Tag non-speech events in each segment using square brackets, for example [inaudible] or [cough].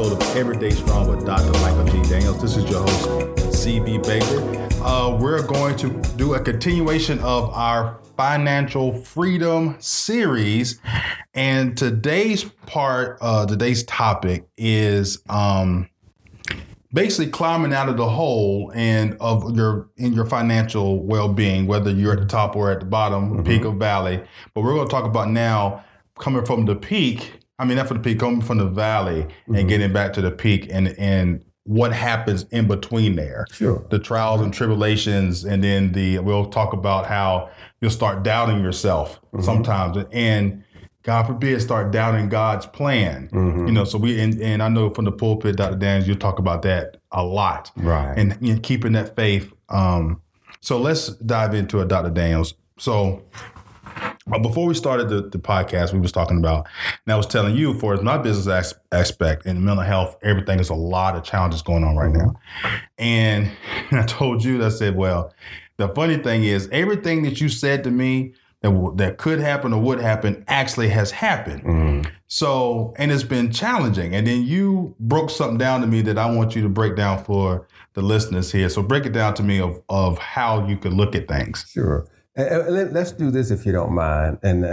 episode of Everyday Strong with Dr. Michael G. Daniels. This is your host, CB Baker. Uh, we're going to do a continuation of our financial freedom series. And today's part, uh, today's topic is um, basically climbing out of the hole and of your in your financial well-being, whether you're at the top or at the bottom, mm-hmm. peak or valley. But we're going to talk about now coming from the peak I mean, not for the peak, coming from the valley mm-hmm. and getting back to the peak and and what happens in between there. Sure. The trials and tribulations, and then the we'll talk about how you'll start doubting yourself mm-hmm. sometimes, and God forbid, start doubting God's plan. Mm-hmm. You know, so we and, and I know from the pulpit, Dr. Daniels, you talk about that a lot, right? And, and keeping that faith. Um, so let's dive into it, Dr. Daniels. So before we started the, the podcast, we was talking about, and I was telling you, for my business as, aspect and mental health, everything is a lot of challenges going on right now. And [laughs] I told you, I said, well, the funny thing is, everything that you said to me that that could happen or would happen actually has happened. Mm. So, and it's been challenging. And then you broke something down to me that I want you to break down for the listeners here. So, break it down to me of of how you could look at things. Sure. Let's do this if you don't mind, and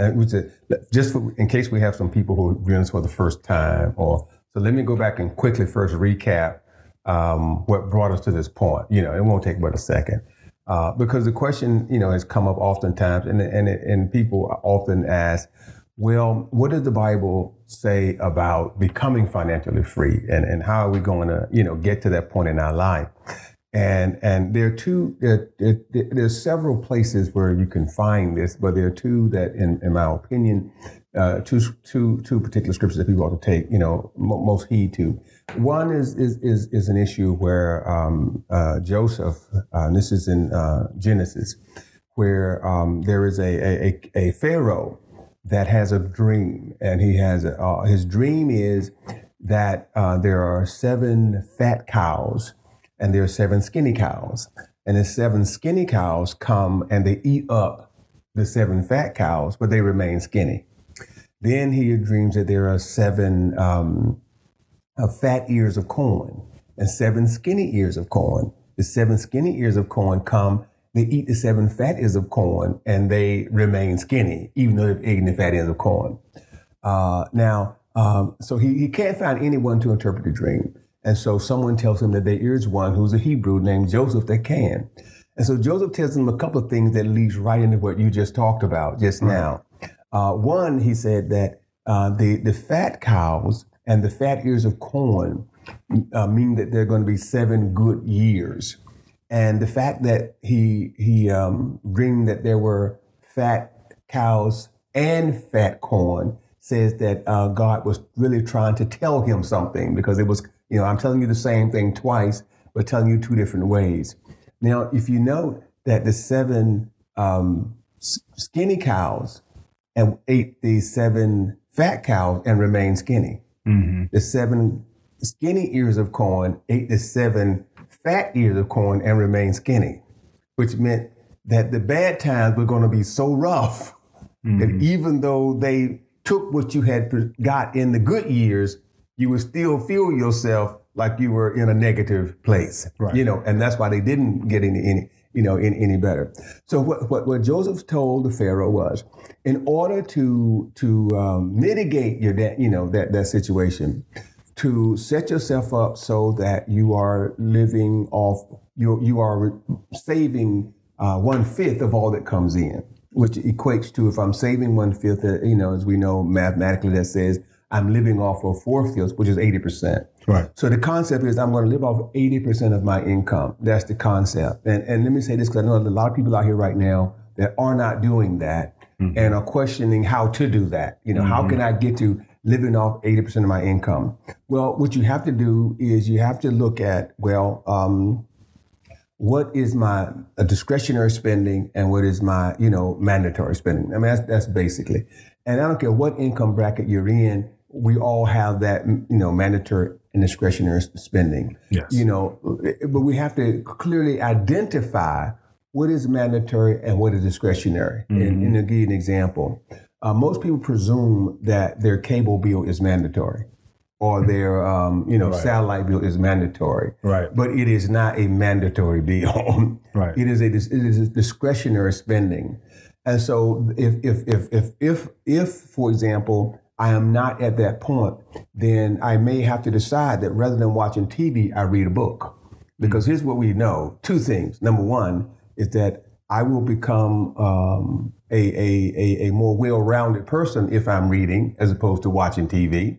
just for, in case we have some people who are viewing this for the first time. Or so, let me go back and quickly first recap um, what brought us to this point. You know, it won't take but a second uh, because the question you know has come up oftentimes, and and and people often ask, well, what does the Bible say about becoming financially free, and and how are we going to you know get to that point in our life? And and there are two there, there, there's several places where you can find this, but there are two that, in, in my opinion, uh, two, two, two particular scriptures that people ought to take you know most heed to. One is is is, is an issue where um, uh, Joseph, uh, this is in uh, Genesis, where um, there is a, a, a pharaoh that has a dream, and he has a, uh, his dream is that uh, there are seven fat cows and there are seven skinny cows. And the seven skinny cows come and they eat up the seven fat cows, but they remain skinny. Then he dreams that there are seven um, uh, fat ears of corn and seven skinny ears of corn. The seven skinny ears of corn come, they eat the seven fat ears of corn, and they remain skinny, even though they've eaten the fat ears of corn. Uh, now, um, so he, he can't find anyone to interpret the dream. And so someone tells him that there is one who's a Hebrew named Joseph that can. And so Joseph tells him a couple of things that leads right into what you just talked about just now. Uh, one, he said that uh, the, the fat cows and the fat ears of corn uh, mean that they're going to be seven good years. And the fact that he, he um, dreamed that there were fat cows and fat corn says that uh, God was really trying to tell him something because it was you know, I'm telling you the same thing twice, but telling you two different ways. Now, if you note that the seven um, skinny cows and ate the seven fat cows and remained skinny, mm-hmm. the seven skinny ears of corn ate the seven fat ears of corn and remained skinny, which meant that the bad times were going to be so rough mm-hmm. that even though they took what you had got in the good years, you would still feel yourself like you were in a negative place. Right. You know, and that's why they didn't get any, any you know, any, any better. So what, what, what Joseph told the Pharaoh was, in order to to um, mitigate your that you know that that situation, to set yourself up so that you are living off you you are saving uh, one fifth of all that comes in, which equates to if I'm saving one fifth, uh, you know, as we know mathematically, that says I'm living off of four fields, which is 80%. Right. So the concept is I'm going to live off 80% of my income. That's the concept. And, and let me say this because I know a lot of people out here right now that are not doing that mm-hmm. and are questioning how to do that. You know, mm-hmm. how can I get to living off 80% of my income? Well, what you have to do is you have to look at, well, um, what is my discretionary spending and what is my, you know, mandatory spending? I mean, that's, that's basically. And I don't care what income bracket you're in, we all have that, you know, mandatory and discretionary spending. Yes. You know, but we have to clearly identify what is mandatory and what is discretionary. Mm-hmm. And, and to give you an example, uh, most people presume that their cable bill is mandatory. or their um, you know Right. satellite bill is mandatory. Right. But it is not a mandatory deal. [laughs] Right. It is a it is a discretionary spending. And so if if if if if if for example I am not at that point, then I may have to decide that rather than watching TV, I read a book. Because here's what we know: two things. Number one is that I will become um, a, a, a, a more well-rounded person if I'm reading as opposed to watching TV,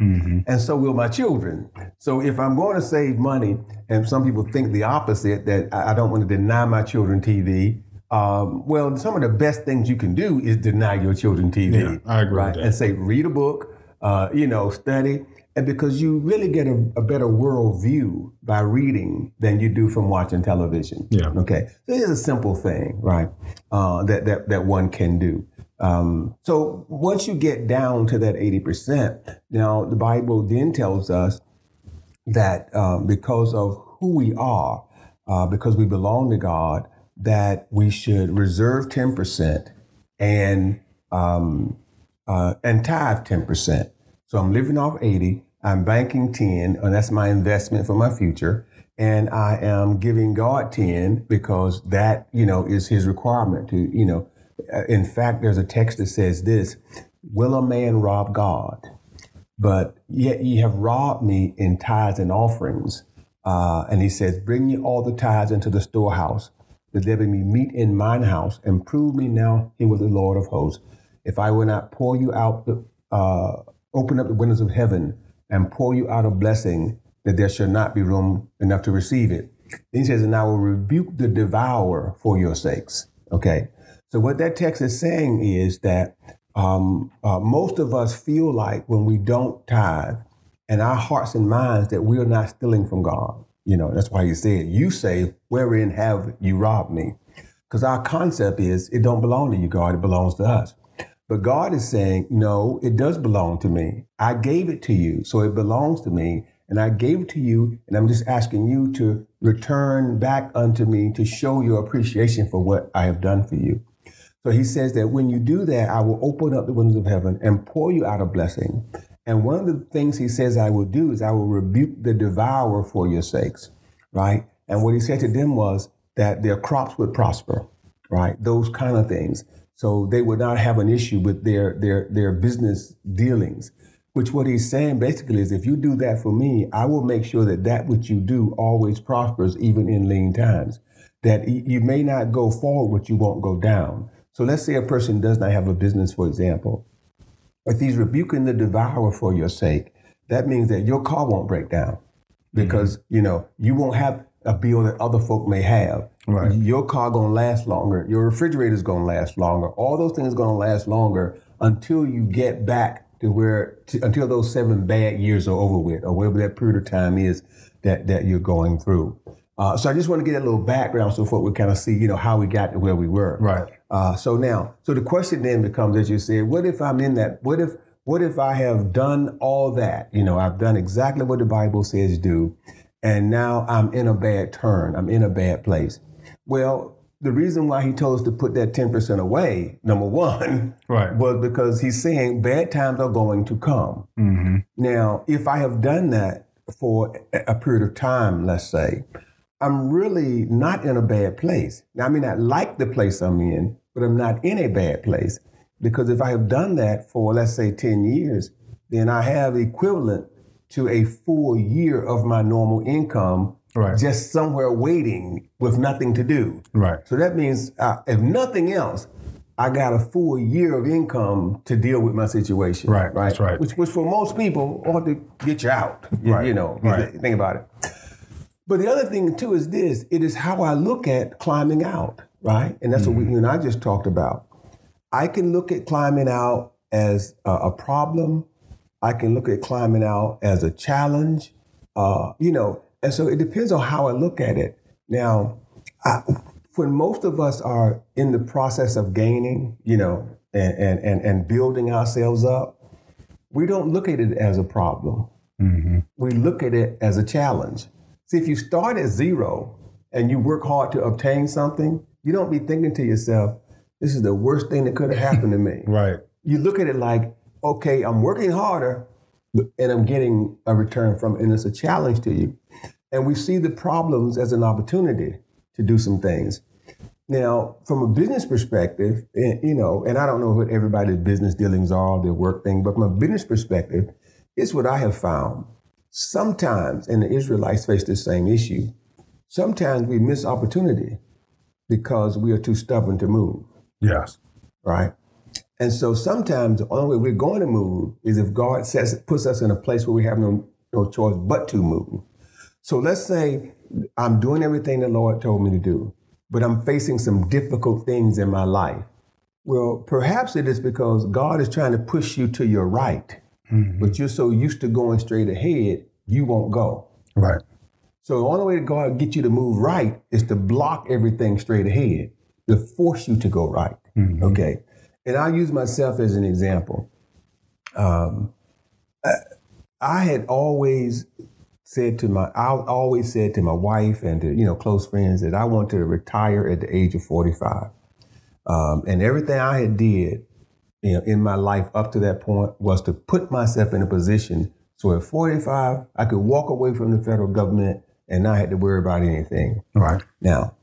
and so will my children. So if I'm going to save money, and some people think the opposite, that I I don't want to deny my children TV. Um, well, some of the best things you can do is deny your children TV. Yeah, I agree Right, and say read a book, uh, you know, study, and because you really get a, a better world view by reading than you do from watching television. Yeah. Okay. So it's a simple thing, right? Uh, that that that one can do. Um, so once you get down to that eighty percent, now the Bible then tells us that um, because of who we are, uh, because we belong to God, that we should reserve ten percent and um, uh, and tithe ten percent. So I'm living off eighty. I'm banking ten, and that's my investment for my future. And I am giving God ten because that you know is His requirement to you know. uh, In fact, there's a text that says this: "Will a man rob God?" but yet ye have robbed me in tithes and offerings. Uh, and he says, Bring ye all the tithes into the storehouse, that there may be meat in mine house, and prove me now here with the Lord of hosts. If I will not pour you out, the, uh, open up the windows of heaven, and pour you out a blessing, that there shall not be room enough to receive it. Then he says, And I will rebuke the devourer for your sakes. Okay. So what that text is saying is that um, uh, most of us feel like when we don't tithe, and our hearts and minds that we are not stealing from God. You know, that's why he said, "You say, wherein have you robbed me?" Because our concept is, it don't belong to you, God. It belongs to us. But God is saying, no, it does belong to me. I gave it to you, so it belongs to me. And I gave it to you, and I'm just asking you to return back unto me to show your appreciation for what I have done for you. So he says that when you do that, I will open up the windows of heaven and pour you out a blessing. And one of the things he says I will do is I will rebuke the devourer for your sakes, right? And what he said to them was that their crops would prosper, right? Those kind of things. So they would not have an issue with their their their business dealings. Which what he's saying basically is if you do that for me, I will make sure that that which you do always prospers, even in lean times. That you may not go forward, but you won't go down. So let's say a person does not have a business, for example. If he's rebuking the devourer for your sake, that means that your car won't break down mm-hmm. because you know you won't have a bill that other folk may have. Right. Your car gonna last longer. Your refrigerator's gonna last longer. All those things gonna last longer until you get back to where to, until those seven bad years are over with, or whatever that period of time is that that you're going through. Uh, so I just want to get a little background so folk would kind of see, you know, how we got to where we were. Right. Uh, so now, so the question then becomes, as you said, what if I'm in that? What if, what if I have done all that? You know, I've done exactly what the Bible says do, and now I'm in a bad turn. I'm in a bad place. Well, the reason why he told us to put that ten percent away, number one, [laughs] Right. was because he's saying bad times are going to come. Mm-hmm. Now, if I have done that for a a period of time, let's say, I'm really not in a bad place. Now, I may not like the place I'm in, but I'm not in a bad place because if I have done that for, let's say, 10 years, then I have equivalent to a full year of my normal income Right. just somewhere waiting with nothing to do. Right. So that means, uh, if nothing else, I got a full year of income to deal with my situation. Right, Right. that's right. Which, which for most people ought to get you out. You, Right, you know, right. think about it. But the other thing too is this: it is how I look at climbing out, right? And that's what we, you and I just talked about. I can look at climbing out as a, a problem. I can look at climbing out as a challenge. Uh, you know, and so it depends on how I look at it. Now, I, when most of us are in the process of gaining, you know, and and and, and building ourselves up, we don't look at it as a problem Mm-hmm. we look at it as a challenge. See, if you start at zero and you work hard to obtain something, you don't be thinking to yourself, this is the worst thing that could have happened to me. [laughs] Right. You look at it like, okay, I'm working harder, and I'm getting a return from and it's a challenge to you. And we see the problems as an opportunity to do some things. Now, from a business perspective, eh, you know, and I don't know what everybody's business dealings are, their work thing, but from a business perspective, it's what I have found. Sometimes, and the Israelites face the same issue, sometimes we miss opportunity because we are too stubborn to move. Yes. Right? And so sometimes the only way we're going to move is if God says puts us in a place where we have no, no choice but to move. So let's say I'm doing everything the Lord told me to do, but I'm facing some difficult things in my life. Well, perhaps it is because God is trying to push you to your right, mm-hmm. but you're so used to going straight ahead, you won't go. Right. So the only way God get you to move right is to block everything straight ahead, to force you to go right. Mm-hmm. Okay. And I'll use myself as an example. Um, I, I had always said to my, I always said to my wife and to you know close friends that I want to retire at the age of forty five, um, and everything I had did, you know, in my life up to that point was to put myself in a position so at forty five I could walk away from the federal government and not have to worry about anything. Right now,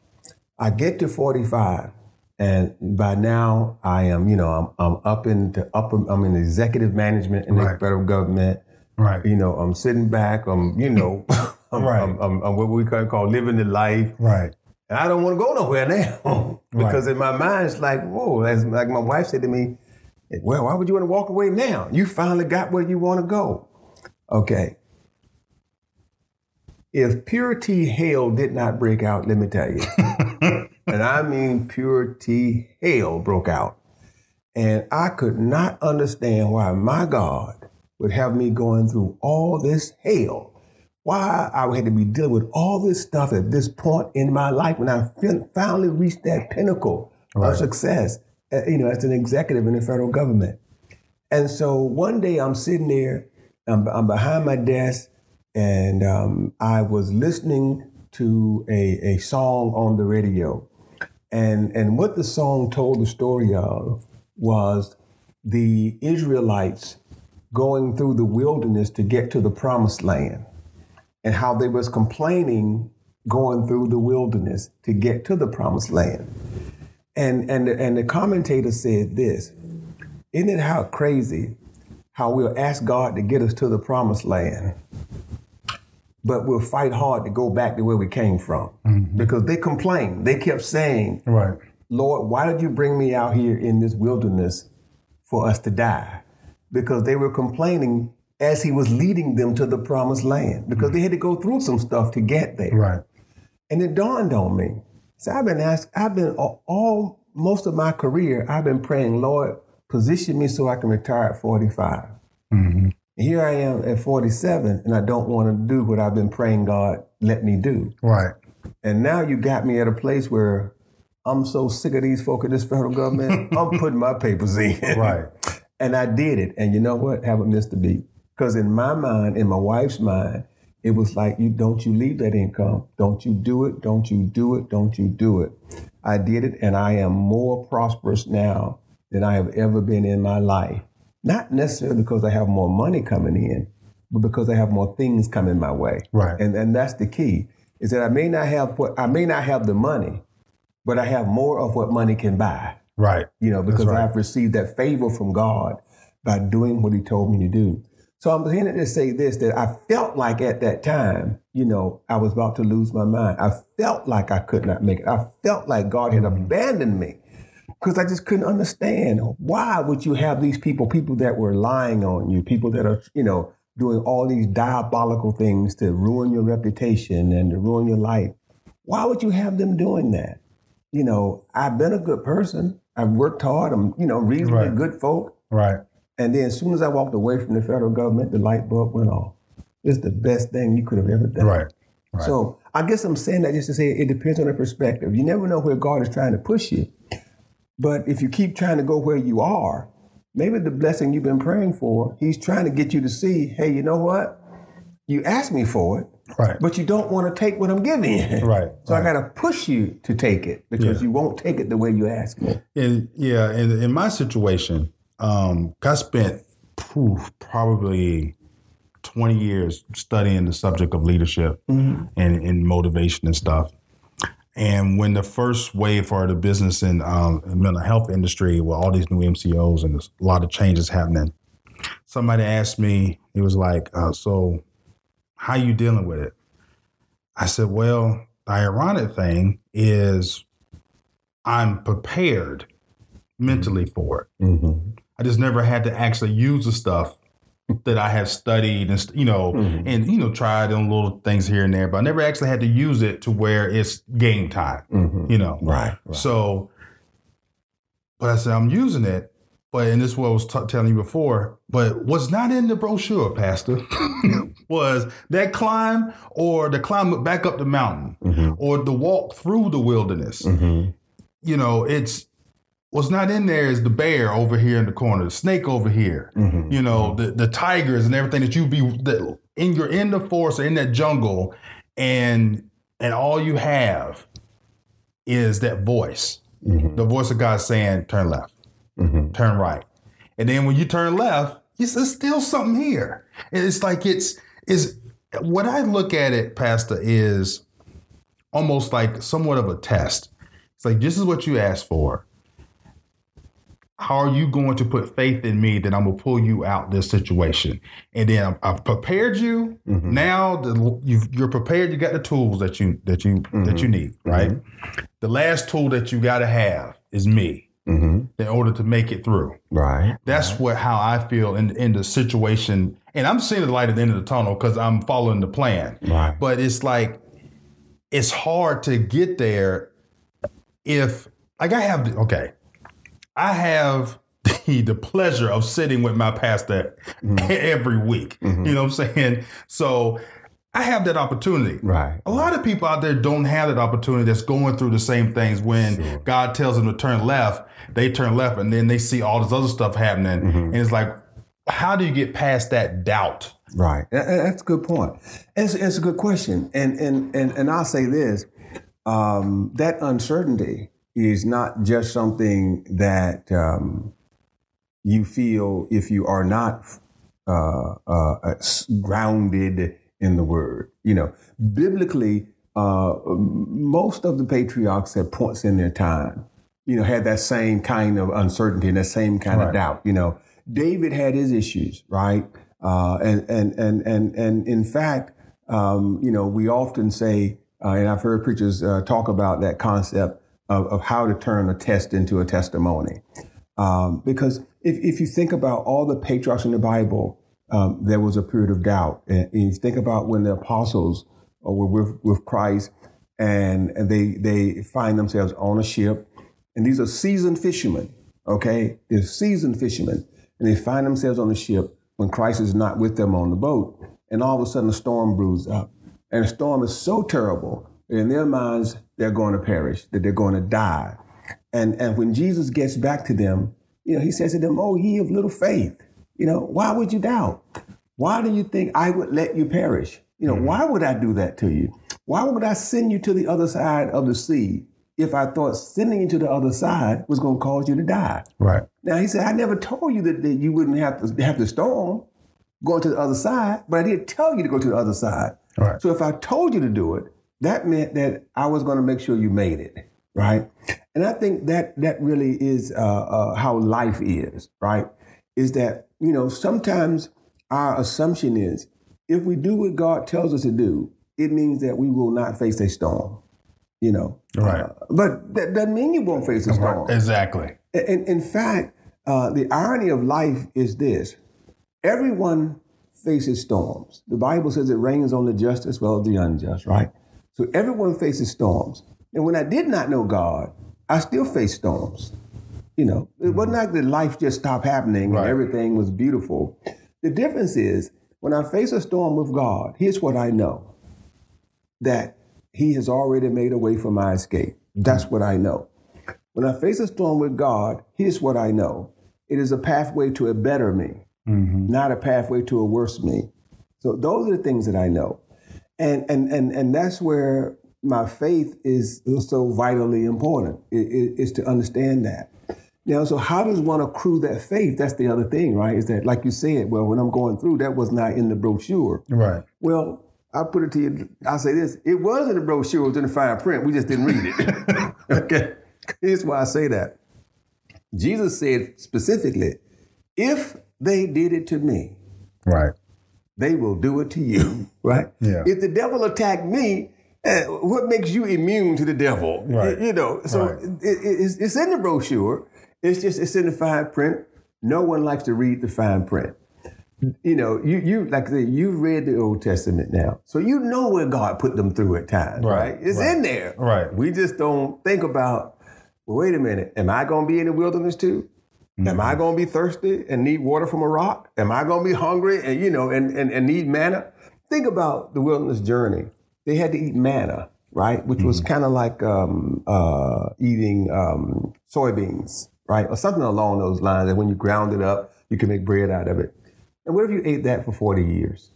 I get to forty five and by now, I am, you know, I'm, I'm up into up. I'm in executive management in right. the federal government. Right. You know, I'm sitting back. I'm, you know, [laughs] I'm, right. I'm, I'm, I'm, what we call living the life. Right. And I don't want to go nowhere now [laughs] because right. in my mind it's like, whoa. As like my wife said to me, well, why would you want to walk away now? You finally got where you want to go. Okay. If purity hell did not break out, let me tell you. [laughs] and I mean pure T hell broke out. And I could not understand why my God would have me going through all this hell. Why I had to be dealing with all this stuff at this point in my life when I finally reached that pinnacle right. of success, uh, you know, as an executive in the federal government. And so one day I'm sitting there, I'm, I'm behind my desk, and um, I was listening to a, a song on the radio. And, and what the song told the story of was the Israelites going through the wilderness to get to the promised land and how they was complaining going through the wilderness to get to the promised land. And, and, and the commentator said this, isn't it how crazy how we'll ask God to get us to the promised land but we'll fight hard to go back to where we came from mm-hmm. because they complained. They kept saying, "Right, Lord, why did you bring me out here in this wilderness for us to die?" Because they were complaining as He was leading them to the promised land because mm-hmm. they had to go through some stuff to get there. Right, and it dawned on me. So I've been asked. I've been all, all most of my career. I've been praying, Lord, position me so I can retire at forty five. Mm-hmm. Here I am at 47 and I don't want to do what I've been praying God let me do. Right. And now you got me at a place where I'm so sick of these folk in this federal government. [laughs] I'm putting my papers in. Right. And I did it. And you know what? Haven't missed a beat. Because in my mind, in my wife's mind, it was like, you don't you leave that income. Don't you do it. Don't you do it. Don't you do it. I did it and I am more prosperous now than I have ever been in my life. Not necessarily because I have more money coming in, but because I have more things coming my way. Right. And and that's the key. Is that I may not have what I may not have the money, but I have more of what money can buy. Right. You know, because right. I've received that favor from God by doing what He told me to do. So I'm here to say this that I felt like at that time, you know, I was about to lose my mind. I felt like I could not make it. I felt like God had mm-hmm. abandoned me because I just couldn't understand why would you have these people, people that were lying on you, people that are, you know, doing all these diabolical things to ruin your reputation and to ruin your life. Why would you have them doing that? You know, I've been a good person. I've worked hard. I'm, you know, reasonably right. good folk. Right. And then as soon as I walked away from the federal government, the light bulb went off. It's the best thing you could have ever done. Right. right. So I guess I'm saying that just to say it depends on the perspective. You never know where God is trying to push you. But if you keep trying to go where you are, maybe the blessing you've been praying for, he's trying to get you to see, hey, you know what? You asked me for it, right? But you don't want to take what I'm giving you, [laughs] right? So right. I got to push you to take it because yeah. you won't take it the way you ask me. And yeah, in, in my situation, um, I spent poof, probably 20 years studying the subject of leadership and, and motivation and stuff. And when the first wave for the business and um, mental health industry, with all these new MCOs and a lot of changes happening, somebody asked me, it was like, uh, "So, how you dealing with it?" I said, "Well, the ironic thing is, I'm prepared mentally for it. Mm-hmm. I just never had to actually use the stuff that I have studied and you know Mhm. and you know tried on little things here and there, but I never actually had to use it to where it's game time. Mm-hmm. You know, Right. right. so. But I said I'm using it, but and this is what I was t- telling you before. But what's not in the brochure, Pastor, [laughs] was that climb or the climb back up the mountain Mhm. or the walk through the wilderness Mhm. you know, it's what's not in there is the bear over here in the corner, the snake over here, Mhm. you know, the the tigers and everything that you be that in you're in the forest or in that jungle, and and all you have is that voice, Mhm. the voice of God saying, "Turn left, Mhm. turn right," and then when you turn left, it's, there's still something here. It's like it's is what I look at it, Pastor, is almost like somewhat of a test. It's like this is what you asked for. How are you going to put faith in me that I'm gonna pull you out this situation? And then I've, prepared you. Mhm. Now the, you've, you're prepared. You got the tools that you that you that you need. Right. The last tool that you got to have is me Mhm. in order to make it through. Right. That's what how I feel in in the situation, and I'm seeing the light at the end of the tunnel because I'm following the plan. Right. But it's like it's hard to get there if like I have okay, I have the, the pleasure of sitting with my pastor [laughs] every week. You know what I'm saying? So I have that opportunity. Right. A lot of people out there don't have that opportunity that's going through the same things when Sure. God tells them to turn left, they turn left and then they see all this other stuff happening. Mm-hmm. And it's like, how do you get past that doubt? Right. That- that- That's a good point. It's, it's a good question. And and and and I'll say this: um, that uncertainty is not just something that um, you feel if you are not uh, uh, grounded in the Word. You know, biblically, uh, most of the patriarchs at points in their time, you know, had that same kind of uncertainty and that same kind Right. of doubt. You know, David had his issues, right? Uh, and and and and and in fact, um, you know, we often say, uh, and I've heard preachers uh, talk about that concept of, of how to turn a test into a testimony. Um, because if, if you think about all the patriarchs in the Bible, um, there was a period of doubt. And, and you think about when the apostles uh, were with, with Christ and, and they, they find themselves on a ship, and these are seasoned fishermen, okay? They're seasoned fishermen, and they find themselves on the ship when Christ is not with them on the boat, and all of a sudden a storm brews up. And the storm is so terrible in their minds they're going to perish, that they're going to die. And and when Jesus gets back to them, you know, he says to them, "Oh, ye of little faith, you know, why would you doubt? Why do you think I would let you perish? You know, mm-hmm. why would I do that to you? Why would I send you to the other side of the sea if I thought sending you to the other side was going to cause you to die?" Right. Now he said, "I never told you that, that you wouldn't have to have the storm going to the other side, but I did tell you to go to the other side. Right. So if I told you to do it, that meant that I was going to make sure you made it, right? And I think that that really is uh, uh, how life is, right? Is that you know sometimes our assumption is if we do what God tells us to do, it means that we will not face a storm, you know. Right. Uh, but that doesn't mean you won't face a storm. Exactly. In, in fact, uh, the irony of life is this everyone faces storms. The Bible says it rains on the just as well as the unjust, right? So everyone faces storms. And when I did not know God, I still faced storms. You know, it wasn't mm-hmm. like that life just stopped happening Right. and everything was beautiful. The difference is when I face a storm with God, here's what I know that He has already made a way for my escape. That's mm-hmm. what I know. When I face a storm with God, here's what I know it is a pathway to a better me, mm-hmm. not a pathway to a worse me. So those are the things that I know. And, and, and, and that's where my faith is so vitally important, i- i- is to understand that. Now, so how does one accrue that faith? That's the other thing, right? Is that, like you said, well, when I'm going through, that was not in the brochure. Right. Well, I'll put it to you. I'll say this: it was in the brochure, it was in the fine print. We just didn't read it. [laughs] okay. Here's why I say that. Jesus said specifically, if they did it to me, Right. They will do it to you, [coughs] right? Yeah. If the devil attacked me, uh, what makes you immune to the devil? Right. You know, so Right. it, it- it's, it's in the brochure. It's just it's in the fine print. No one likes to read the fine print. You know, you you like I said, you've read the Old Testament now, so you know where God put them through at times, Right, right? It's right, in there. right. We just don't think about. Well, wait a minute. Am I going to be in the wilderness too? Am I going to be thirsty and need water from a rock? Am I going to be hungry and you know and, and, and need manna? Think about the wilderness journey. They had to eat manna, right? Which was kind of like um, uh, eating um, soybeans, right, or something along those lines. That when you ground it up, you can make bread out of it. And what if you ate that for forty years?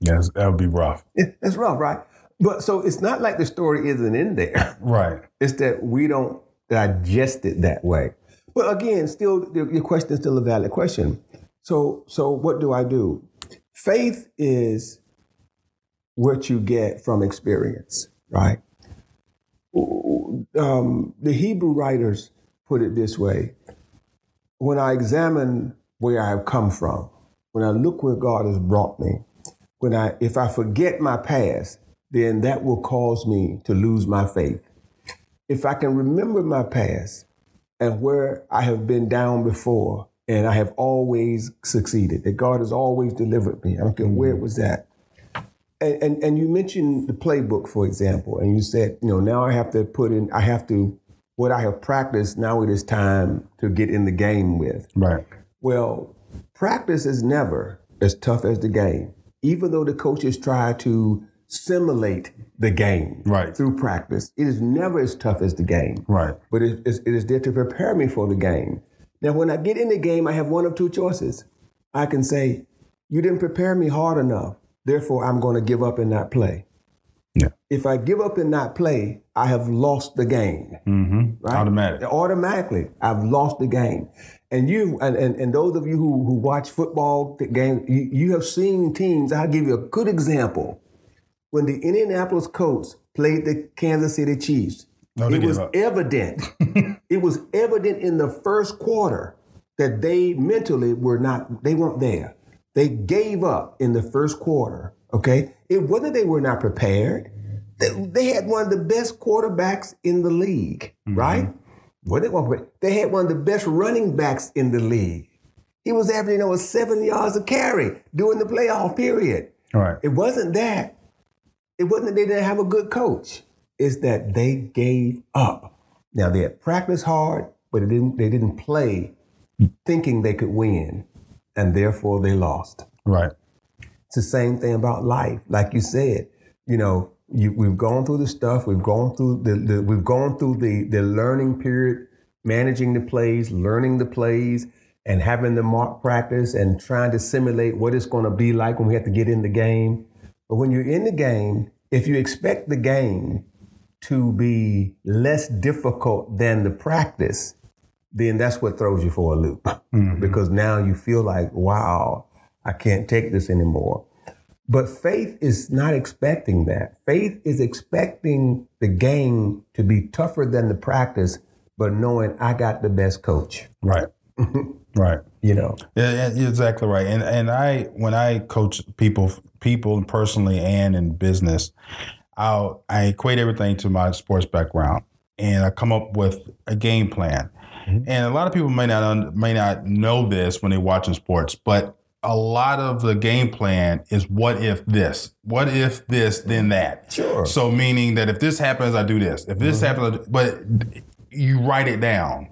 Yes, that would be rough. [laughs] That's rough, right? But so it's not like the story isn't in there. Right. It's that we don't digest it that way. But again, still, your question is still a valid question. So, so what do I do? Faith is what you get from experience, right? Um, the Hebrew writers put it this way: When I examine where I've come from, when I look where God has brought me, when I if I forget my past, then that will cause me to lose my faith if I can remember my past and where I have been down before, and I have always succeeded, that God has always delivered me. I don't care where it mm. was at. And, and and you mentioned the playbook, for example, and you said, you know, now I have to put in, I have to, what I have practiced, now it is time to get in the game with. Right. Well, practice is never as tough as the game, even though the coaches try to simulate the game Right. through practice. It is never as tough as the game, Right. but it is, it is there to prepare me for the game. Now, when I get in the game, I have one of two choices. I can say, You didn't prepare me hard enough, therefore, I'm going to give up and not play. Yeah. If I give up and not play, I have lost the game Mm-hmm. right? Automatic. Automatically, I've lost the game. And you and, and, and those of you who, who watch football games, you, you have seen teams. I'll give you a good example. When the Indianapolis Colts played the Kansas City Chiefs, No, it was up. evident. [laughs] it was evident in the first quarter that they mentally were not, they weren't there. They gave up in the first quarter. Okay. It wasn't they were not prepared. They, they had one of the best quarterbacks in the league, right? What they, had one of the best running backs in the league. He was averaging over seven yards a carry during the playoff period. Right. It wasn't that. It wasn't that they didn't have a good coach. It's that they gave up. Now they had practiced hard, but it didn't, they didn't play thinking they could win, and therefore they lost. Right. It's the same thing about life. Like you said, you know, you, we've gone through the stuff. We've gone through the, the we've gone through the the learning period, managing the plays, learning the plays, and having the mock practice and trying to simulate what it's going to be like when we have to get in the game. But when you're in the game, if you expect the game to be less difficult than the practice, then that's what throws you for a loop mm-hmm. because now you feel like, wow, I can't take this anymore. But faith is not expecting that. Faith is expecting the game to be tougher than the practice, but knowing I got the best coach, Right. [laughs] right. you know. Yeah, exactly right. And and I when I coach people people personally and in business, I I equate everything to my sports background and I come up with a game plan. Mm-hmm. And a lot of people may not un- may not know this when they're watching sports, but a lot of the game plan is what if this? What if this then that? Sure. So meaning that if this happens, I do this. If this mm-hmm. happens, I do- but you write it down.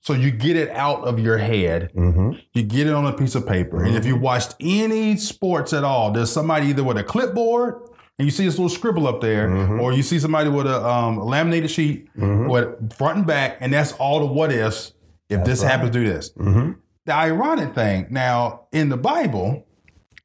So you get it out of your head. Mm-hmm. You get it on a piece of paper. And if you mm-hmm. watched any sports at all, there's somebody either with a clipboard and you see this little scribble up there, mm-hmm. or you see somebody with a um, laminated sheet with front and back, and that's all the what ifs. If this happens, do this. The ironic thing now in the Bible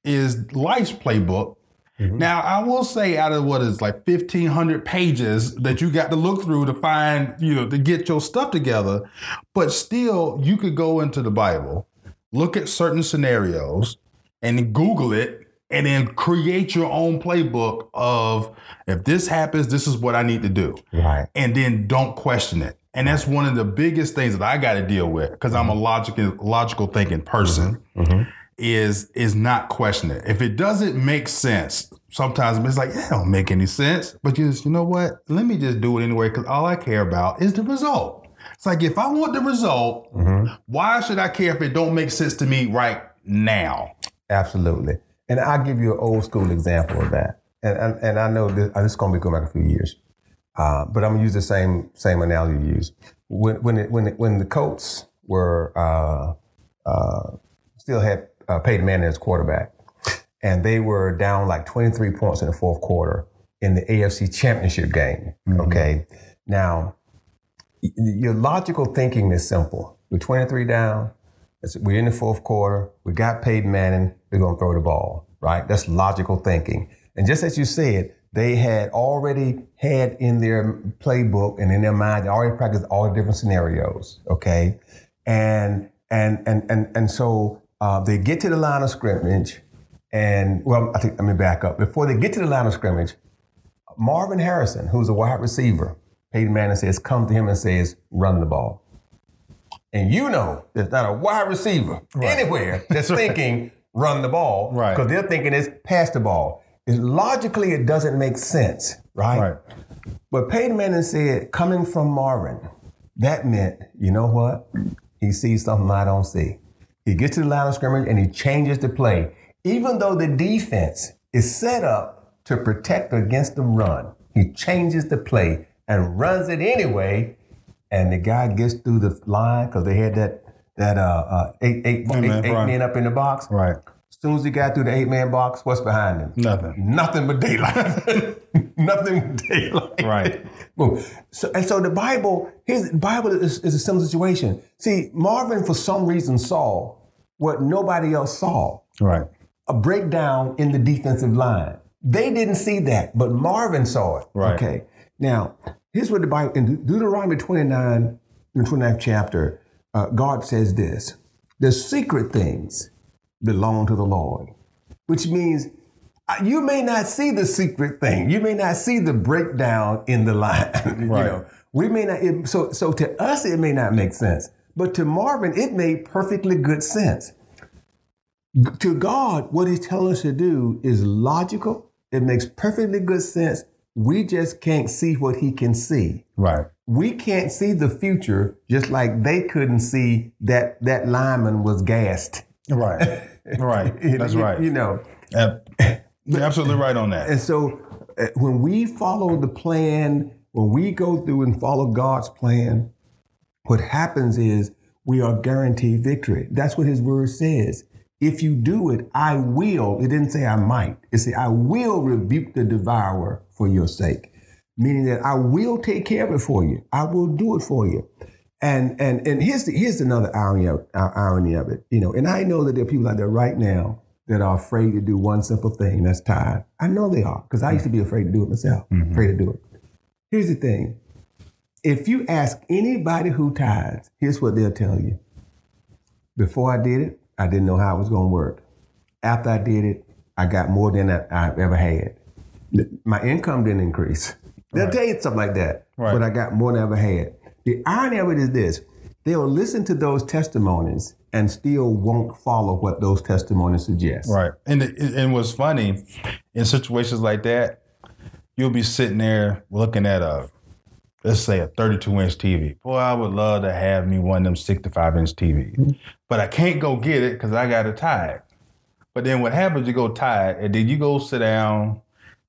is life's playbook Mm-hmm. Now, I will say, out of what is like fifteen hundred pages that you got to look through to find, you know, to get your stuff together, but still, you could go into the Bible, look at certain scenarios, and Google it, and then create your own playbook of if this happens, this is what I need to do, Right. and then don't question it. And that's one of the biggest things that I got to deal with because I'm a mm-hmm. logical, logical thinking person mm-hmm. Is is not question it. If it doesn't make sense, sometimes it's like, yeah, it don't make any sense. But you just, you know what? Let me just do it anyway, because all I care about is the result. It's like if I want the result, why should I care if it don't make sense to me right now? Absolutely. And I'll give you an old school example of that. And, and, and I know this, this is going to be going back a few years. Uh, but I'm going to use the same same analogy you use. When, when, it, when, it, when the Colts were uh, uh, still had uh, Peyton Manning as quarterback, and they were down like 23 points in the fourth quarter in the AFC Championship game. Okay. Now, y- your logical thinking is simple. We're 23 down. We're in the fourth quarter. We got Peyton Manning. We're going to throw the ball, right? That's logical thinking. And just as you said, they had already had in their playbook and in their mind, they already practiced all the different scenarios, okay? And and and and and so uh, they get to the line of scrimmage, and well, I think let me back up. Before they get to the line of scrimmage, Marvin Harrison, who's a wide receiver, Peyton Manning says, come to him and says, run the ball. And you know there's not a wide receiver anywhere that's [laughs] thinking run the ball. Right. Because they're thinking it's pass the ball. It's, logically, it doesn't make sense, right? But Peyton Manning said, coming from Marvin, that meant, you know what? He sees something I don't see. He gets to the line of scrimmage and he changes the play. Even though the defense is set up to protect against the run, he changes the play and runs it anyway. And the guy gets through the line because they had that that uh, uh eight, eight, eight, man, eight right. men up in the box. Right. As soon as he got through the eight man box, what's behind him? Nothing. Nothing but daylight. [laughs] Nothing but daylight. Right. [laughs] Boom. So, and so the Bible, his Bible is, is a similar situation. See, Marvin for some reason saw what nobody else saw. Right. A breakdown in the defensive line. They didn't see that, but Marvin saw it. Right. Okay. Now, here's what the Bible in Deuteronomy 29, the 29th chapter, uh, God says this: the secret things belong to the Lord, which means uh, you may not see the secret thing. You may not see the breakdown in the line. [laughs] you Right. know, we may not. It, so, so to us, it may not make sense, but to Marvin, it made perfectly good sense. To God, what He's telling us to do is logical. It makes perfectly good sense. We just can't see what He can see Right. we can't see the future just like they couldn't see that that lineman was gassed. Right. [laughs] Right. That's You- right. You know, Yep. You're absolutely right on that. and so uh, when we follow the plan, when we go through and follow God's plan, what happens is we are guaranteed victory. That's what His Word says. If you do it, I will. It didn't say I might. It said I will rebuke the devourer for your sake, meaning that I will take care of it for you. I will do it for you. And and and here's the, here's another irony of uh, irony of it. You know, and I know that there are people out there right now that are afraid to do one simple thing. That's tithe. I know they are because I used to be afraid to do it myself. Afraid to do it. Here's the thing. If you ask anybody who tithes, here's what they'll tell you. Before I did it, I didn't know how it was going to work. After I did it, I got more than I- I've ever had. My income didn't increase. They'll tell you something like that, Right. but I got more than I ever had. The irony of it is this they'll listen to those testimonies and still won't follow what those testimonies suggest. Right. And it, and what's funny in situations like that, you'll be sitting there looking at a let's say a 32 inch TV. Boy, I would love to have me one of them 65 inch TVs, but I can't go get it because I got a tithe. But then what happens? You go tithe, and then you go sit down,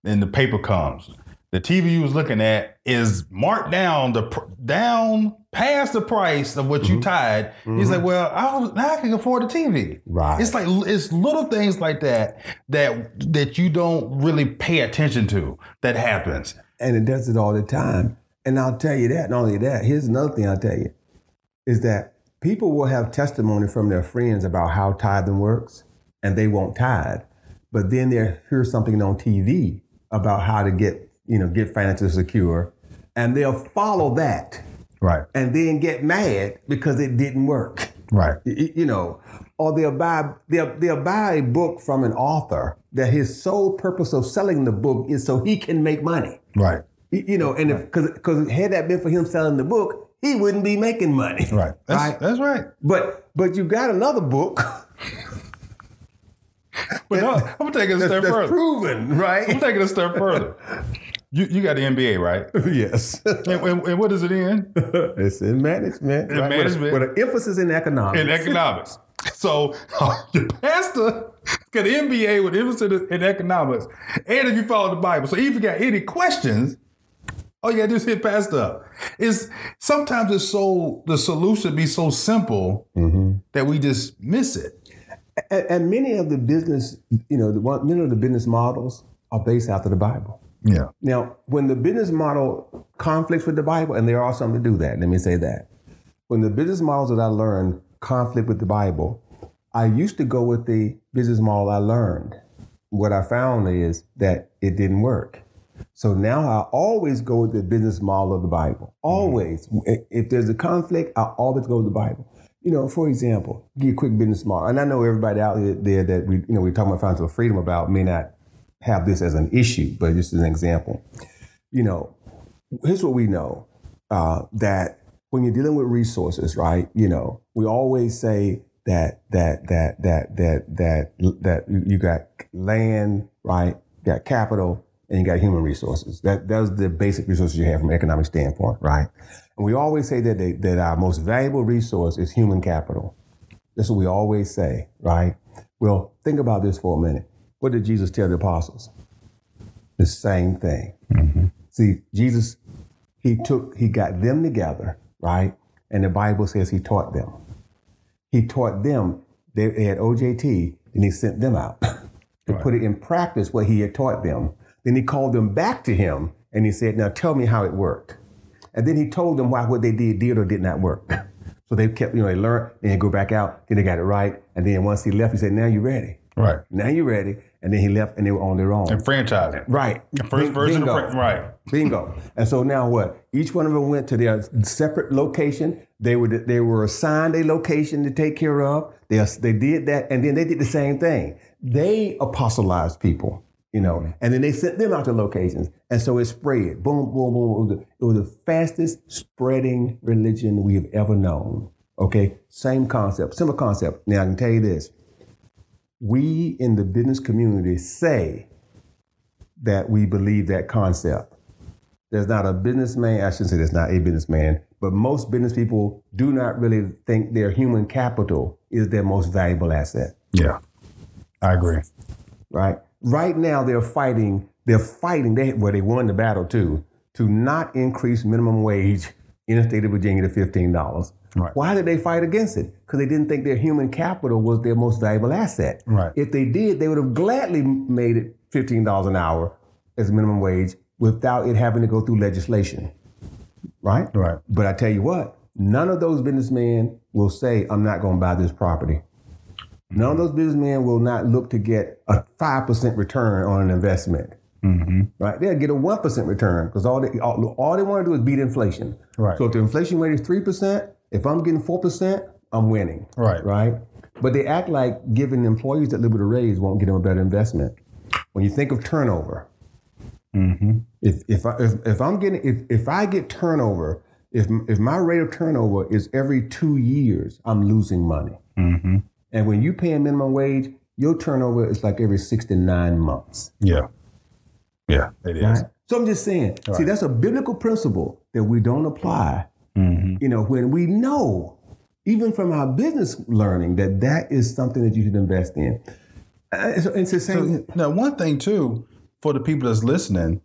and the paper comes. The TV you was looking at is marked down the pr- down past the price of what you mm-hmm. tithed. He's like, mm-hmm. well, I was, now I can afford the TV. Right. It's like it's little things like that that that you don't really pay attention to that happens. and it does it all the time. And I'll tell you that. Not only that, here's another thing I'll tell you is that people will have testimony from their friends about how tithing works, and they won't tithe. but then they hear something on TV about how to get, you know, get financially secure, and they'll follow that Right. and then get mad because it didn't work. Right. Y- y- You know, or they'll buy they'll, they'll buy a book from an author that his sole purpose of selling the book is so he can make money. Right. You know, and if because because had that been for him selling the book, he wouldn't be making money. Right. That's, Right. that's right. But but you got another book But no, I'm gonna take it a step that's further. proven, right? I'm taking a step further. You you got the MBA, right? [laughs] yes. And, and, and what is it in? [laughs] it's in management. In right? With a- management. With, an emphasis in economics. In economics. So [laughs] your pastor got an MBA with emphasis in economics, and if you follow the Bible. So if you got any questions, gotta do is hit pastor up. It's sometimes it's so the solution be so simple mm-hmm. that we just miss it. and, and many of the business, you know, the many of the business models are based after the Bible. Yeah. Now, when the business model conflicts with the Bible, and there are some to do that, let me say that. When the business models that I learned conflict with the Bible, I used to go with the business model I learned. What I found is that it didn't work. So now I always go with the business model of the Bible. Always. If there's a conflict, I always go with the Bible. You know, for example, give you a quick business model. And I know everybody out there that we, you know, we're talking about financial freedom about may not have this as an issue, but just as an example. You know, here's what we know uh, that when you're dealing with resources, right? You know, we always say that that that that that that that you you got land, right? You got capital, and you got human resources. That those are the basic resources you have from an economic standpoint, right? And we always say that they, that our most valuable resource is human capital. That's what we always say, right? Well, think about this for a minute. What did Jesus tell the apostles? The same thing. Mm-hmm. See, Jesus, he took, he got them together, right? And the Bible says he taught them. He taught them. They, they had OJT, and he sent them out [coughs] to put it in practice what he had taught them. Then he called them back to him, and he said, "Now tell me how it worked." And then he told them why what they did did or did not work. [laughs] So they kept, you know, they learned, then they go back out, then they got it right, and then once he left, he said, "Now you're ready. Right. Now you're ready." And then he left, and they were on their own. And franchising. Right. First Bing- version bingo. of fran- right. Bingo. And so now what? Each one of them went to their separate location. They were they were assigned a location to take care of. They they did that, and then they did the same thing. They apostolized people, you know, and then they sent them out to locations, and so it spread. Boom, boom, boom. It was the, it was the fastest spreading religion we have ever known. Okay, same concept, similar concept. Now I can tell you this: we in the business community say that we believe that concept. There's not a businessman, I shouldn't say there's not a businessman, but most business people do not really think their human capital is their most valuable asset, Yeah. I agree. right? Right now they're fighting, they're fighting, they well, they won the battle too, to not increase minimum wage in the state of Virginia to $15. Right. Why did they fight against it? Because they didn't think their human capital was their most valuable asset. Right. If they did, they would have gladly made it $15 an hour as minimum wage without it having to go through legislation. Right? Right. But I tell you what, none of those businessmen will say, I'm not going to buy this property. None of those businessmen will not look to get a 5% return on an investment. Mm-hmm. Right? They'll get a 1% return because all they, all, all they want to do is beat inflation. Right. So if the inflation rate is 3%, if I'm getting 4%, I'm winning. Right. Right? But they act like giving employees that live with a raise won't get them a better investment. When you think of turnover, mm-hmm. if if I, if, if I'm getting if, if I get turnover, if if my rate of turnover is every two years, I'm losing money. Mm-hmm. And when you pay a minimum wage, your turnover is like every six to nine months. Yeah. Yeah, it is. Right? So I'm just saying, see, that's a biblical principle that we don't apply. You know, when we know, even from our business learning, that that is something that you should invest in. Uh, so it's the same. Now, one thing too, for the people that's listening,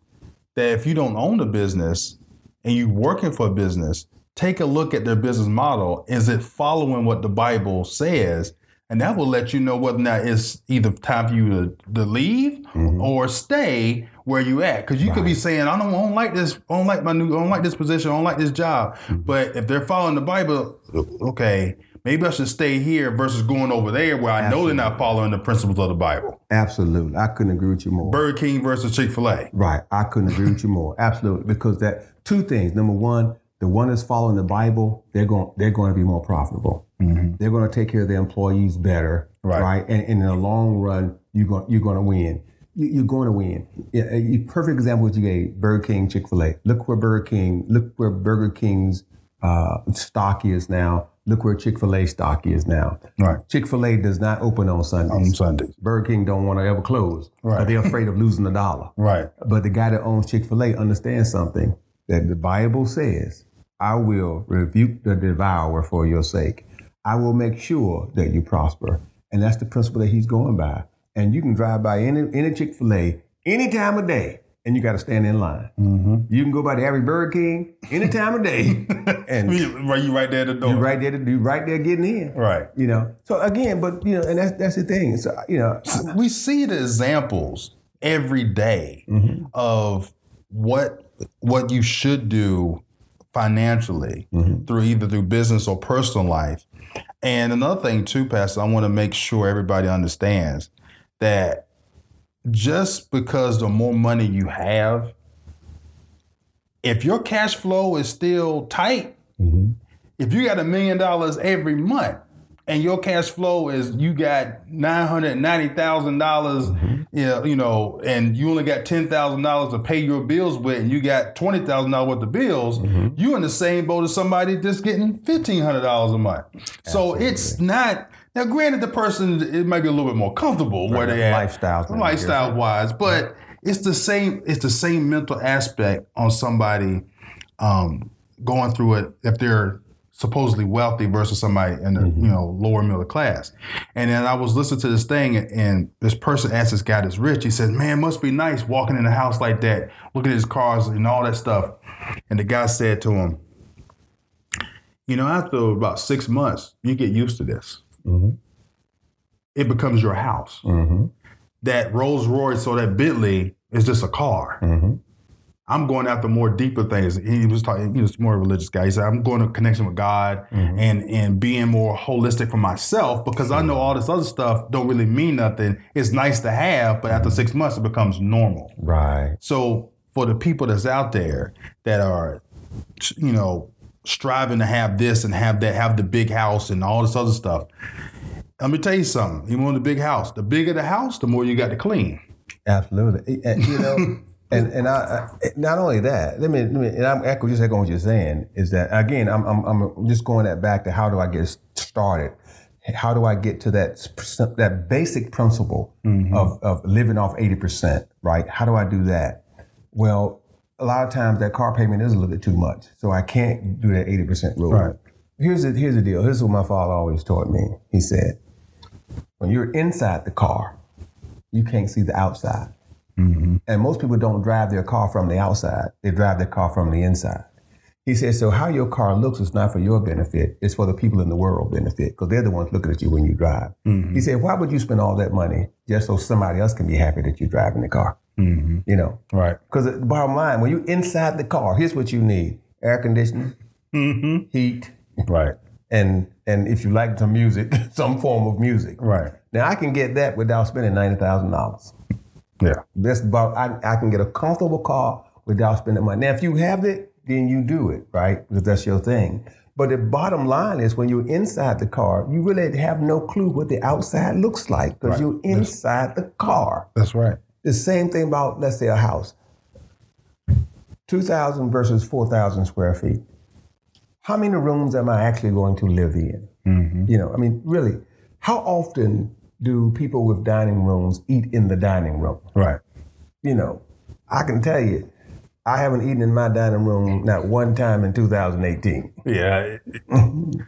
that if you don't own a business and you're working for a business, take a look at their business model. Is it following what the Bible says? And that will let you know whether or not it's either time for you to, to leave mm-hmm. or stay where you at. Because you could be saying, I don't, I don't like this, I don't like my new, I don't like this position, I don't like this job. Mm-hmm. But if they're following the Bible, okay. maybe I should stay here versus going over there where I know they're not following the principles of the Bible. Absolutely. I couldn't agree with you more. Burger King versus Chick fil A. Right. I couldn't agree with you more. Absolutely. Because that two things. Number one, the one that's following the Bible, they're going they're going to be more profitable. They're going to take care of their employees better. Right. Right. And, and in the long run, you're going you're going to win. You- You're going to win. Yeah, a perfect example what you gave, Burger King, Chick Fil A. Look where Burger King, look where Burger King's uh, stock is now. Look where Chick Fil A stock is now. Right. Chick Fil A does not open on Sundays. On Sundays. Burger King don't want to ever close. Right. They're afraid of losing a dollar. Right. But the guy that owns Chick fil A understands something that the Bible says I will rebuke the devourer for your sake. I will make sure that you prosper. And that's the principle that he's going by. And you can drive by any, any Chick fil A any time of day and you got to stand in line. You can go by the average Burger King any time of day [laughs] and Right, you right there at the door. you're right there, to, you right there getting in. Right. You know, so again, but you know, and that's that's the thing. So you know, we see the examples every day Mm-hmm. of what what you should do financially Mm-hmm. through either through business or personal life. And another thing too, Pastor, I want to make sure everybody understands that just because the more money you have, if your cash flow is still tight, mm-hmm. if you got a million dollars every month and your cash flow is you got nine hundred ninety thousand dollars, you know, and you only got ten thousand dollars to pay your bills with, and you got twenty thousand dollars worth of bills, You're in the same boat as somebody just getting fifteen hundred dollars a month. So it's not. Now, granted, the person it might be a little bit more comfortable where they are be lifestyle wise, but it's the same. It's the same mental aspect on somebody um, going through it if they're supposedly wealthy versus somebody in the Mm-hmm. you know lower middle class. And then I was listening to this thing, and this person asked this guy that's rich. He said, "Man, it must be nice walking in a house like that, looking at his cars and all that stuff." And the guy said to him, "You know, after about six months, you get used to this. It becomes your house. Mm-hmm. That Rolls Royce or that Bentley is just a car." Mm-hmm. I'm going after more deeper things. He was talking, he was more a religious guy. He said, I'm going to connection with God Mm-hmm. and and being more holistic for myself because I know all this other stuff don't really mean nothing. It's nice to have, but after six months it becomes normal. right. So for the people that's out there that are, you know, striving to have this and have that, have the big house and all this other stuff. Let me tell you something. You want the big house. The bigger the house, the more you got to clean. Absolutely. You know, [laughs] and and I, I not only that. Let me let me. And I'm echo just echoing what you're saying is that again. I'm I'm, I'm just going that back to how do I get started. How do I get to that that basic principle mm-hmm. of, of living off eighty percent? Right? How do I do that? Well, a lot of times that car payment is a little bit too much, so I can't do that eighty percent rule. Right. Here's the here's the deal. Here's what my father always taught me. He said, when you're inside the car, you can't see the outside. Mm-hmm. And most people don't drive their car from the outside, they drive their car from the inside. He said, So, how your car looks is not for your benefit, it's for the people in the world benefit, because they're the ones looking at you when you drive. Mm-hmm. He said, Why would you spend all that money just so somebody else can be happy that you're driving the car? Mm-hmm. You know, Right. because the bottom line, when you're inside the car, here's what you need air conditioning, heat, Right. and and if you like some music, [laughs] some form of music. Right. Now, I can get that without spending $90,000. Yeah. That's about I, I can get a comfortable car without spending money. Now, if you have it, then you do it, right? Because that's your thing. But the bottom line is when you're inside the car, you really have no clue what the outside looks like because Right. you're inside the car. That's right. The same thing about, let's say, a house 2,000 versus 4,000 square feet. How many rooms am I actually going to live in? Mm-hmm. You know, I mean, really, how often do people with dining rooms eat in the dining room? Right. you know, I can tell you, I haven't eaten in my dining room not one time in 2018. Yeah. [laughs]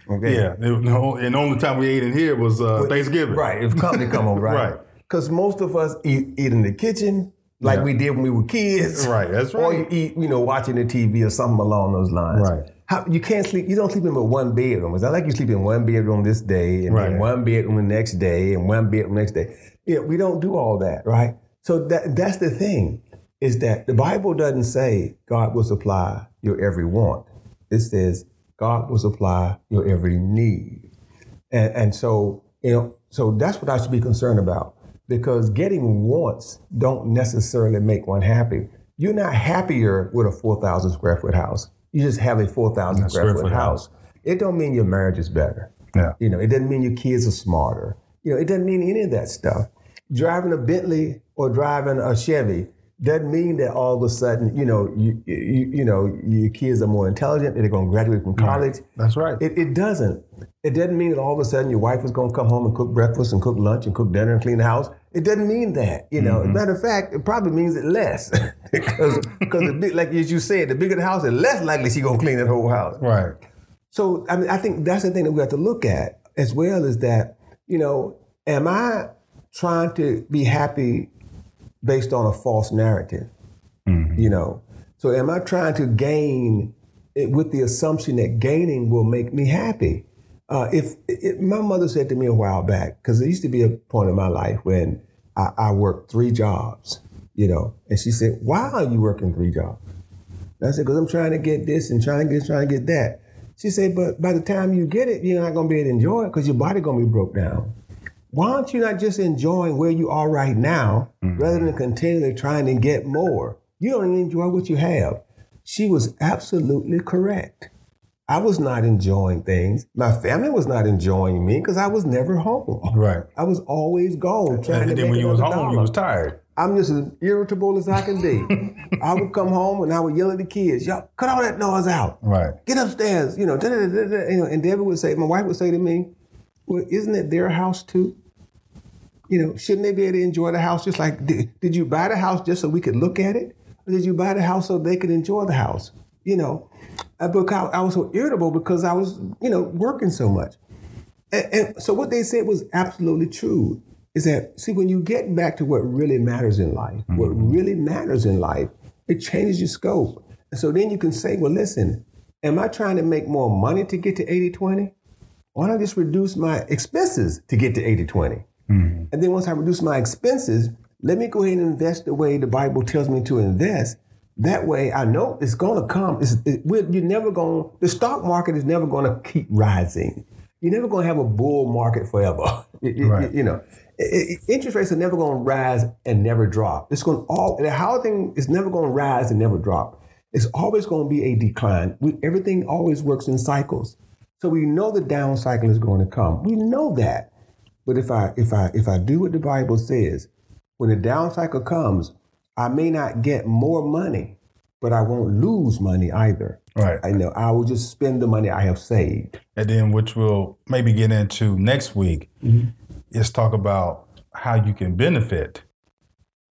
Okay. Yeah. No, and the only time we ate in here was uh, Thanksgiving. Right. If company come over, [laughs] right? Right. Because most of us eat, eat in the kitchen like Yeah. we did when we were kids. Right, that's right. Or you eat, you know, watching the TV or something along those lines. Right. How, you can't sleep. You don't sleep in but one bedroom. It's not like you sleep in one bedroom this day and Right. then one bedroom the next day and one bedroom next day. Yeah, we don't do all that, right? So that that's the thing is that the Bible doesn't say God will supply your every want. It says God will supply your every need. And, and so, you know, so that's what I should be concerned about because getting wants don't necessarily make one happy. You're not happier with a 4,000 square foot house. You just have a 4,000 square, square foot, house. house. It don't mean your marriage is better. Yeah. You know, it doesn't mean your kids are smarter. You know, it doesn't mean any of that stuff. Driving a Bentley or driving a Chevy doesn't mean that all of a sudden, you know, you you, you know, your kids are more intelligent. They're going to graduate from college. Right. That's right. It, it doesn't. It doesn't mean that all of a sudden your wife is going to come home and cook breakfast and cook lunch and cook dinner and clean the house. It doesn't mean that. You know, mm-hmm. as a matter of fact, it probably means it less [laughs] because because like as you said, the bigger the house, the less likely she's going to clean that whole house. Right. So I mean, I think that's the thing that we have to look at as well is that you know, am I trying to be happy based on a false narrative? Mm-hmm. You know, so am I trying to gain it with the assumption that gaining will make me happy? Uh, if, if, my mother said to me a while back, because there used to be a point in my life when I, I, worked three jobs, you know, and she said, "Why are you working three jobs?" And I said, "Because I'm trying to get this and trying to get trying to get that." She said, "But by the time you get it, you're not going to be able to enjoy it because your body going to be broke down." Why aren't you not just enjoying where you are right now mm-hmm. rather than continually trying to get more? You don't even enjoy what you have. She was absolutely correct. I was not enjoying things. My family was not enjoying me because I was never home. Right. I was always gone. Trying and then when you was home, dollar. you was tired. I'm just as irritable as I can be. [laughs] I would come home and I would yell at the kids, "Y'all, cut all that noise out! Right. Get upstairs!" You know, da, da, da, you know. And Debbie would say, my wife would say to me, "Well, isn't it their house too?" You know, shouldn't they be able to enjoy the house just like, did, did you buy the house just so we could look at it? Or did you buy the house so they could enjoy the house? You know, I, I was so irritable because I was, you know, working so much. And, and so what they said was absolutely true is that, see, when you get back to what really matters in life, mm-hmm. what really matters in life, it changes your scope. And so then you can say, well, listen, am I trying to make more money to get to 80 20? Why don't I just reduce my expenses to get to 80 20? Mm-hmm. And then once I reduce my expenses, let me go ahead and invest the way the Bible tells me to invest. That way, I know it's going to come. It's, it, you're never going. The stock market is never going to keep rising. You're never going to have a bull market forever. [laughs] right. you, you know, it, interest rates are never going to rise and never drop. It's going to all. The housing is never going to rise and never drop. It's always going to be a decline. We, everything always works in cycles. So we know the down cycle is going to come. We know that. But if I if I if I do what the Bible says, when the down cycle comes, I may not get more money, but I won't lose money either. Right. I know I will just spend the money I have saved. And then which we'll maybe get into next week mm-hmm. is talk about how you can benefit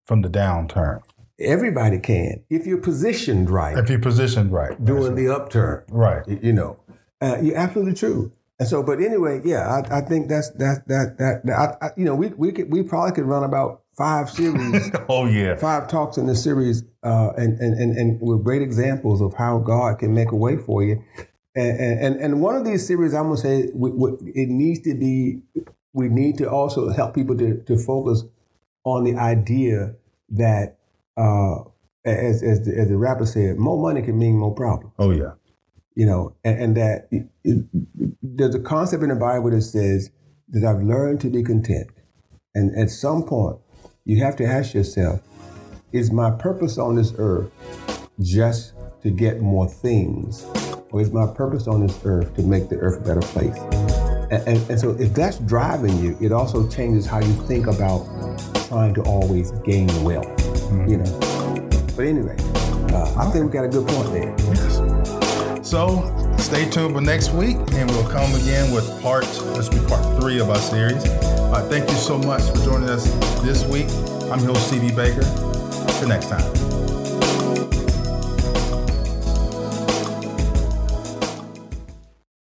from the downturn. Everybody can if you're positioned right. If you're positioned right. During the upturn. Right. You know, uh, you're absolutely true. And so, but anyway, yeah, I, I think that's that that that, that I, I, you know we we could we probably could run about five series. [laughs] oh yeah, five talks in the series, uh, and, and and and with great examples of how God can make a way for you. And and and one of these series, I'm gonna say, we, we, it needs to be. We need to also help people to to focus on the idea that, uh, as as the, as the rapper said, more money can mean more problems. Oh yeah you know, and, and that it, it, there's a concept in the Bible that says that I've learned to be content. And at some point, you have to ask yourself, is my purpose on this earth just to get more things? Or is my purpose on this earth to make the earth a better place? And, and, and so if that's driving you, it also changes how you think about trying to always gain wealth, mm-hmm. you know. But anyway, uh, I think we got a good point there. So stay tuned for next week, and we'll come again with part, this will be part three of our series. Uh, thank you so much for joining us this week. I'm your host, CB Baker. Till next time.